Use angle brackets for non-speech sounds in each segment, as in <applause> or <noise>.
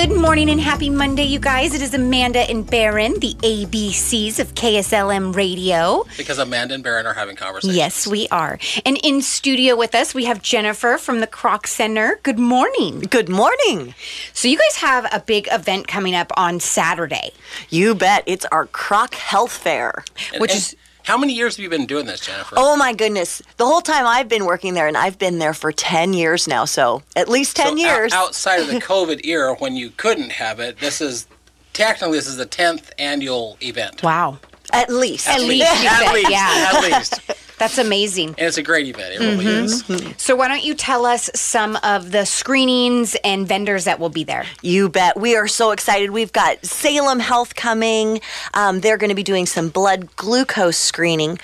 Good morning and happy Monday, you guys. It is Amanda and Baron, the ABCs of KSLM Radio. Because Amanda and Baron are having conversations. Yes, we are. And in studio with us, we have Jennifer from the Kroc Center. Good morning. Good morning. So, you guys have a big event coming up on Saturday, You bet. It's our Kroc Health Fair. And- which and is How many years have you been doing this, Jennifer? Oh my goodness. The whole time I've been working there, and I've been there for 10 years now, so at least 10 So, o- years. outside of the COVID era when you couldn't have it, this is technically this is the 10th annual event. wow. At least. At least, you At least. yeah. At least. That's amazing. And it's a great event. It really Mm-hmm. is. So, why don't you tell us some of the screenings and vendors that will be there? You bet. We are so excited. We've got Salem Health coming. Um, they're going to be doing some blood glucose screening.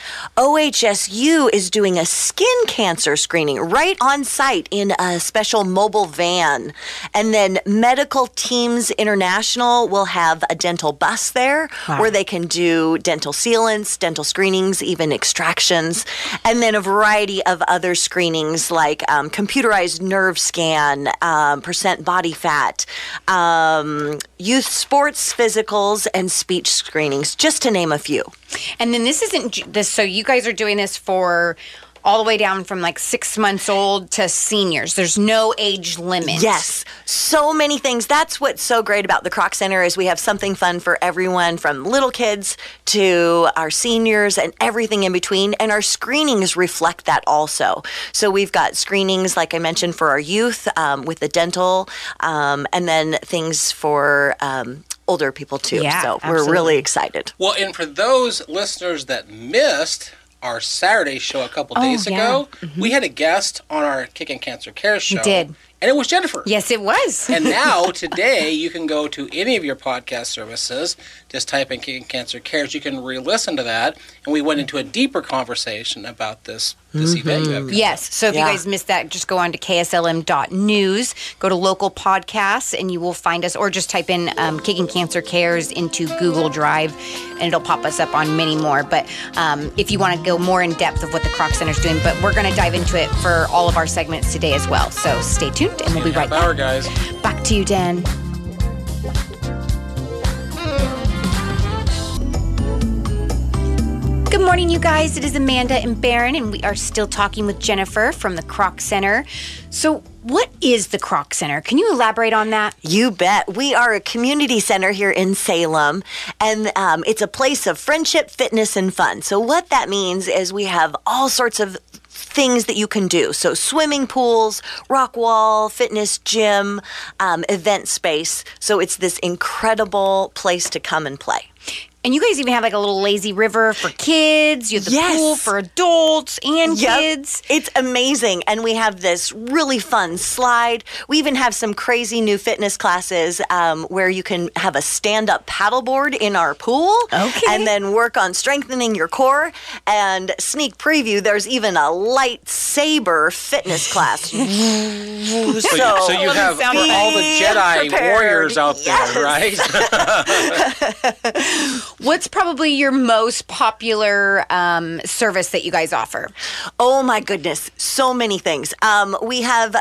OHSU is doing a skin cancer screening right on site in a special mobile van. And then Medical Teams International will have a dental bus there Wow. where they can do dental sealants, dental screenings, even extractions, and then a variety of other screenings like um, computerized nerve scan, um, percent body fat, um, youth sports physicals, and speech screenings, just to name a few. And then this isn't this. So you guys are doing this for all the way down from like six months old to seniors. There's no age limit. Yes, so many things. That's what's so great about the Kroc Center is we have something fun for everyone from little kids to our seniors and everything in between. And our screenings reflect that also. So we've got screenings, like I mentioned, for our youth um, with the dental, um, and then things for um, older people too. Yeah, so we're absolutely. really excited. Well, and for those listeners that missed our Saturday show a couple days Oh, yeah. ago, we mm-hmm. had a guest on our Kicking Cancer Care show. did. And it was Jennifer. Yes, it was. And <laughs> now, today, you can go to any of your podcast services, just type in Kicking Cancer Cares. You can re listen to that. And we went into a deeper conversation about this, this event you have. coming Yes. So if Yeah. you guys missed that, just go on to kslm.news, go to local podcasts, and you will find us, or just type in um, Kicking Cancer Cares into Google Drive, and it'll pop us up on many more. But um, if you want to go more in depth of what the Kroc Center is doing, but we're going to dive into it for all of our segments today as well. So stay tuned, and we'll be right Half hour, back. guys. Back to you, Dan. Good morning, you guys. It is Amanda and Baron, and we are still talking with Jennifer from the Kroc Center. So, what is the Kroc Center? Can you elaborate on that? You bet. We are a community center here in Salem, and um, it's a place of friendship, fitness, and fun. So, what that means is we have all sorts of things that you can do. So, swimming pools, rock wall, fitness gym, um, event space. So, it's this incredible place to come and play. And you guys even have like a little lazy river for kids. You have the Yes. pool for adults and Yep. kids. It's amazing. And we have this really fun slide. We even have some crazy new fitness classes um, where you can have a stand up paddleboard in our pool. Okay. And then work on strengthening your core. And sneak preview, there's even a lightsaber fitness class. <laughs> So, you, so you have for all the <laughs> Jedi prepared. warriors out Yes. there, right? <laughs> What's probably your most popular um, service that you guys offer? Oh my goodness, so many things. Um, we have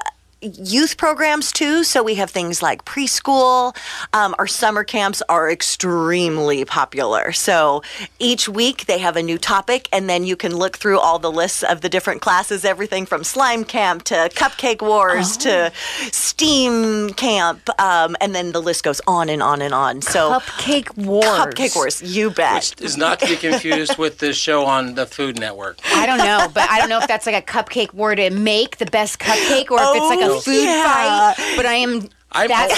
youth programs too. So we have things like preschool. Um, our summer camps are extremely popular. So each week they have a new topic, and then you can look through all the lists of the different classes everything from slime camp to cupcake wars to steam camp. Um, and then the list goes on and on and on. So Cupcake Wars. Cupcake wars, you bet. Is not to be confused with the show on the Food Network. I don't know, but I don't know if that's like a cupcake war to make the best cupcake or if it's like a Oh, food yeah. fight. But I am. I'm, That's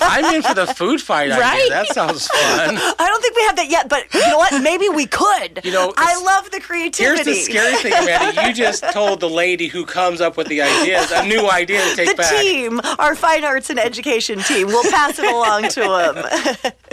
I'm, <laughs> I'm in for the food fight idea. Right? That sounds fun. I don't think we have that yet, but you know what? Maybe we could. You know, I love the creativity. Here's the scary thing, Amanda. You just <laughs> told the lady who comes up with the ideas a new idea to take the back. team, our fine arts and education team, we'll pass it along to them. <laughs>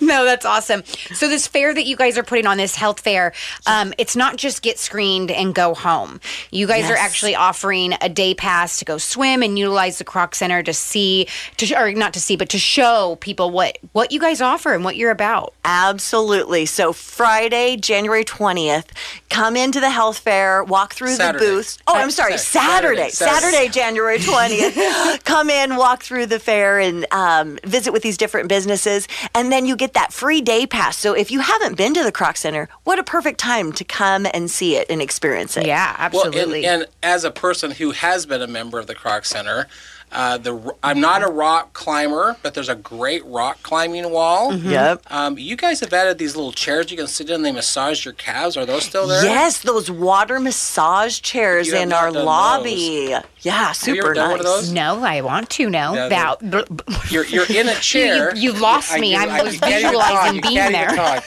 No, that's awesome. So this fair that you guys are putting on, this health fair, um, it's not just get screened and go home. You guys are actually offering a day pass to go swim and utilize the Kroc Center to see, to or not to see, but to show people what what you guys offer and what you're about. Absolutely. So Friday, January 20th, come into the health fair, walk through Saturday. the booths. Oh, I'm sorry, Saturday. Saturday. Saturday. Saturday, January 20th. <laughs> come in, walk through the fair and um, visit with these different businesses. And then you get that free day pass. So if you haven't been to the Kroc Center, what a perfect time to come and see it and experience it. Yeah, Well, absolutely. and, and as a person who has been a member of the Kroc Center, uh, the I'm not a rock climber, but there's a great rock climbing wall. Yep. Um, you guys have added these little chairs you can sit in. They massage your calves. Are those still there? Yes, those water massage chairs in our done lobby. Yeah, you super ever done nice. one of those? no, I want to know Yeah, that. <laughs> You're, you're in a <laughs> chair. you lost I- me. I- I'm I- was you can't even visualizing. You being can't even there. talk.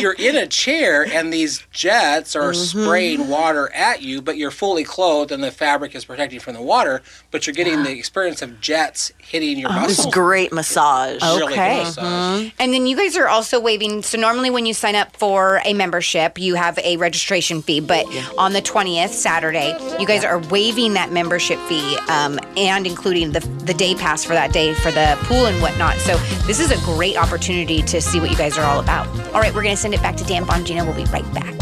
You're in a chair, and these jets are Mm-hmm. spraying water at you, but you're fully clothed, and the fabric is protecting from the water. But you're getting the experience of jets hitting your It's muscles. great massage. Really good Okay. massage. And then you guys are also waiving. So normally, when you sign up for a membership, you have a registration fee. But on the twentieth, Saturday, you guys are waiving that membership fee um, and including the the day pass for that day for the pool and whatnot. So this is a great opportunity to see what you guys are all about. All right, we're going to send it back to Dan Bongino. We'll be right back.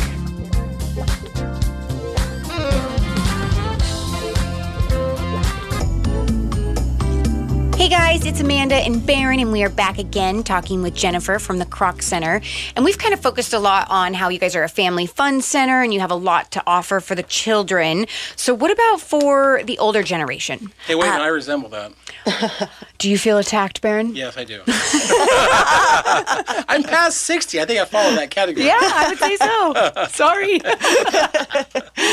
Hey guys, it's Amanda and Baron, and we are back again talking with Jennifer from the Kroc Center. And we've kind of focused a lot on how you guys are a family fun center and you have a lot to offer for the children. So, what about for the older generation? Hey, wait, a minute, I resemble that. <laughs> Do you feel attacked, Baron? Yes, I do. <laughs> I'm past 60. I think I fall in that category. Yeah, I would say so. <laughs> Sorry.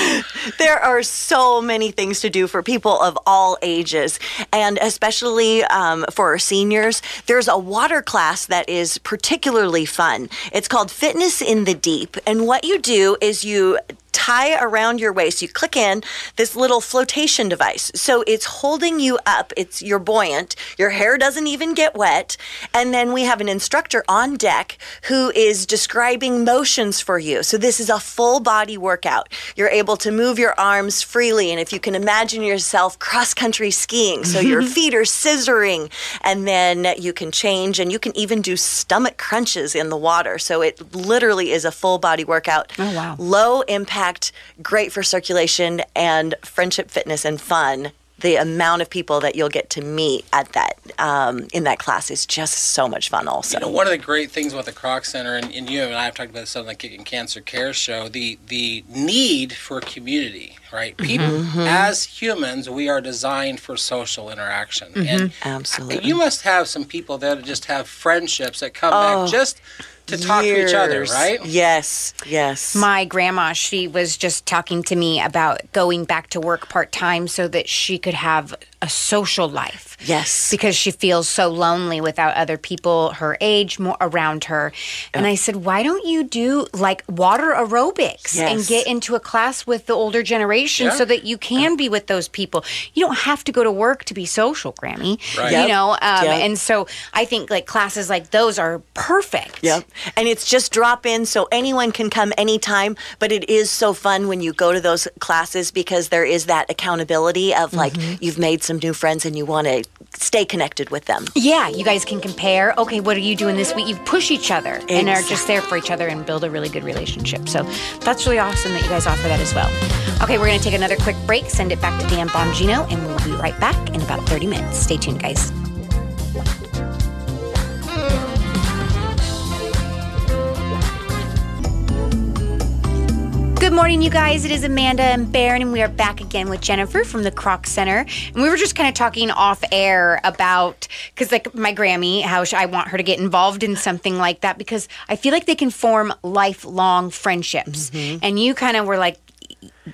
<laughs> There are so many things to do for people of all ages, and especially um, for seniors. There's a water class that is particularly fun. It's called Fitness in the Deep, and what you do is you tie around your waist. You click in this little flotation device. So it's holding you up. It's you're buoyant. Your hair doesn't even get wet. And then we have an instructor on deck who is describing motions for you. So this is a full body workout. You're able to move your arms freely and if you can imagine yourself cross country skiing. So your <laughs> feet are scissoring and then you can change and you can even do stomach crunches in the water. So it literally is a full body workout. Oh, wow. Low impact, great for circulation and friendship, fitness, and fun. The amount of people that you'll get to meet at that um, in that class is just so much fun. Also, You know, one of the great things about the Kroc Center, and, and you and I have talked about this on the Kicking Cancer Care show, the the need for community, right? People, Mm-hmm. as humans, we are designed for social interaction, and Mm-hmm. Absolutely. you must have some people that just have friendships that come back just to talk to each other, right? Yes, yes. My grandma, she was just talking to me about going back to work part time so that she could have a social life. Yes. Because she feels so lonely without other people her age more around her. And I said, why don't you do like water aerobics and get into a class with the older generation Yeah. so that you can be with those people? You don't have to go to work to be social, Grammy. Right. You Yep. know, um, Yep. and so I think like classes like those are perfect. Yep. And it's just drop in so anyone can come anytime. But it is so fun when you go to those classes because there is that accountability of like you've made some new friends and you want to stay connected with them. Yeah, you guys can compare. Okay, what are you doing this week? You push each other and are just there for each other and build a really good relationship. So that's really awesome that you guys offer that as well. Okay, we're going to take another quick break, send it back to Dan Bongino, and we'll be right back in about 30 minutes. Stay tuned, guys. Good morning, you guys. It is Amanda and Baron, and we are back again with Jennifer from the Kroc Center. And we were just kind of talking off air about because, like, my Grammy, how I want her to get involved in something like that because I feel like they can form lifelong friendships. Mm-hmm. And you kind of were like,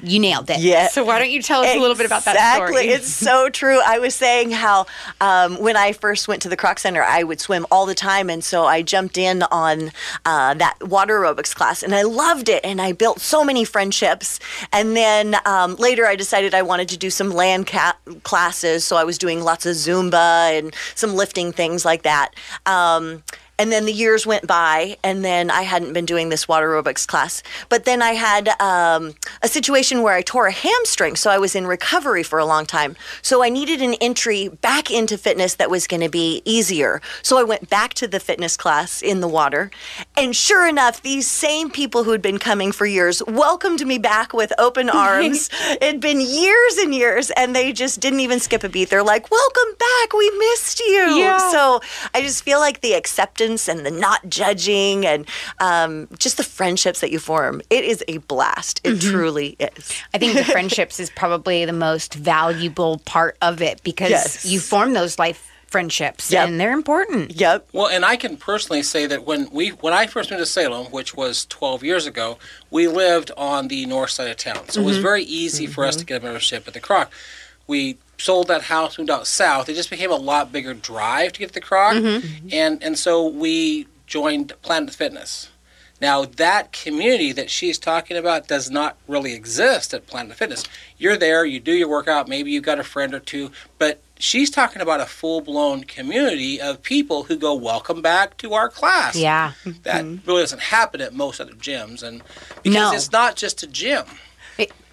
you nailed it. Yeah. So why don't you tell us a little bit about that story? Exactly. It's so true. I was saying how um, when I first went to the Kroc Center, I would swim all the time. And so I jumped in on uh, that water aerobics class and I loved it. And I built so many friendships. And then um, later I decided I wanted to do some land ca- classes. So I was doing lots of Zumba and some lifting things like that. Um, and then the years went by, and then I hadn't been doing this water aerobics class. But then I had um, a situation where I tore a hamstring, so I was in recovery for a long time. So I needed an entry back into fitness that was going to be easier. So I went back to the fitness class in the water, and sure enough, these same people who had been coming for years welcomed me back with open <laughs> arms. It'd been years and years, and they just didn't even skip a beat. They're like, "Welcome back, we missed you." Yeah. So I just feel like the acceptance and the not judging and um, just the friendships that you form. It is a blast. It mm-hmm. truly is. I think the <laughs> friendships is probably the most valuable part of it because Yes. you form those life friendships Yep. and they're important. Yep. Well, and I can personally say that when we when I first moved to Salem, which was 12 years ago, we lived on the north side of town, so it was mm-hmm. very easy for us to mm-hmm. get a membership at the Kroc. We sold that house, moved out south. It just became a lot bigger drive to get to the Kroc, mm-hmm. and and so we joined Planet Fitness. Now that community that she's talking about does not really exist at Planet Fitness. You're there, you do your workout, maybe you've got a friend or two, but she's talking about a full-blown community of people who go, "Welcome back to our class." Yeah. That mm-hmm. really doesn't happen at most other gyms, and because No. it's not just a gym.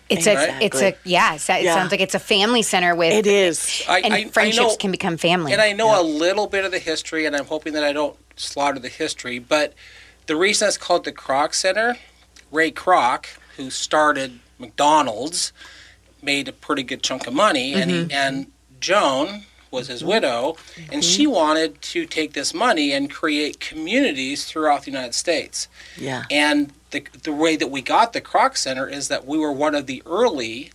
It, it's a it's a yeah, it's it Yeah. sounds like it's a family center with It is. I, and I- I friendships know- can become family. And I know a little bit of the history, and I'm hoping that I don't slaughter the history. But the reason it's called the Kroc Center, Ray Kroc, who started McDonald's, made a pretty good chunk of money, and he, mm-hmm. and Joan was his widow, and she mm-hmm. wanted to take this money and create communities throughout the United States. Yeah. And the, the way that we got the Kroc Center is that we were one of the early,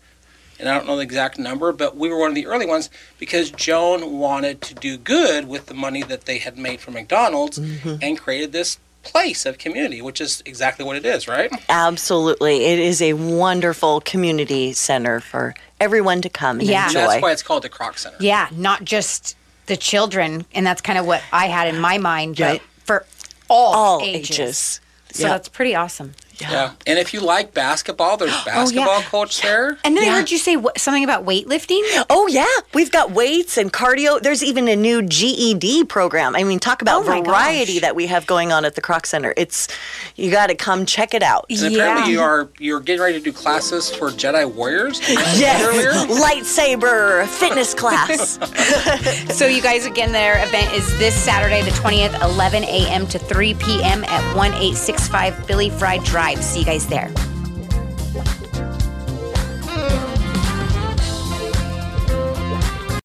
and I don't know the exact number, but we were one of the early ones because Joan wanted to do good with the money that they had made from McDonald's mm-hmm. and created this place of community, which is exactly what it is, right? Absolutely. It is a wonderful community center for everyone to come and Yeah. And enjoy. that's why it's called the Kroc Center. yeah, not just the children, and that's kind of what I had in my mind, Yep. but for all, All ages. ages. So Yep. that's pretty awesome. Yeah. And if you like basketball, there's <gasps> oh, basketball coach there. And then I heard you say what, something about weightlifting. Oh yeah, we've got weights and cardio. There's even a new GED program. I mean, talk about Oh, variety gosh. that we have going on at the Kroc Center. It's you got to come check it out. And apparently you are you're getting ready to do classes for Jedi warriors. Yes, Earlier. lightsaber fitness class. <laughs> <laughs> So you guys, again, their event is this Saturday, the 20th, 11 a.m. to 3 p.m. at 1865 Billy Fry Drive. See you guys there.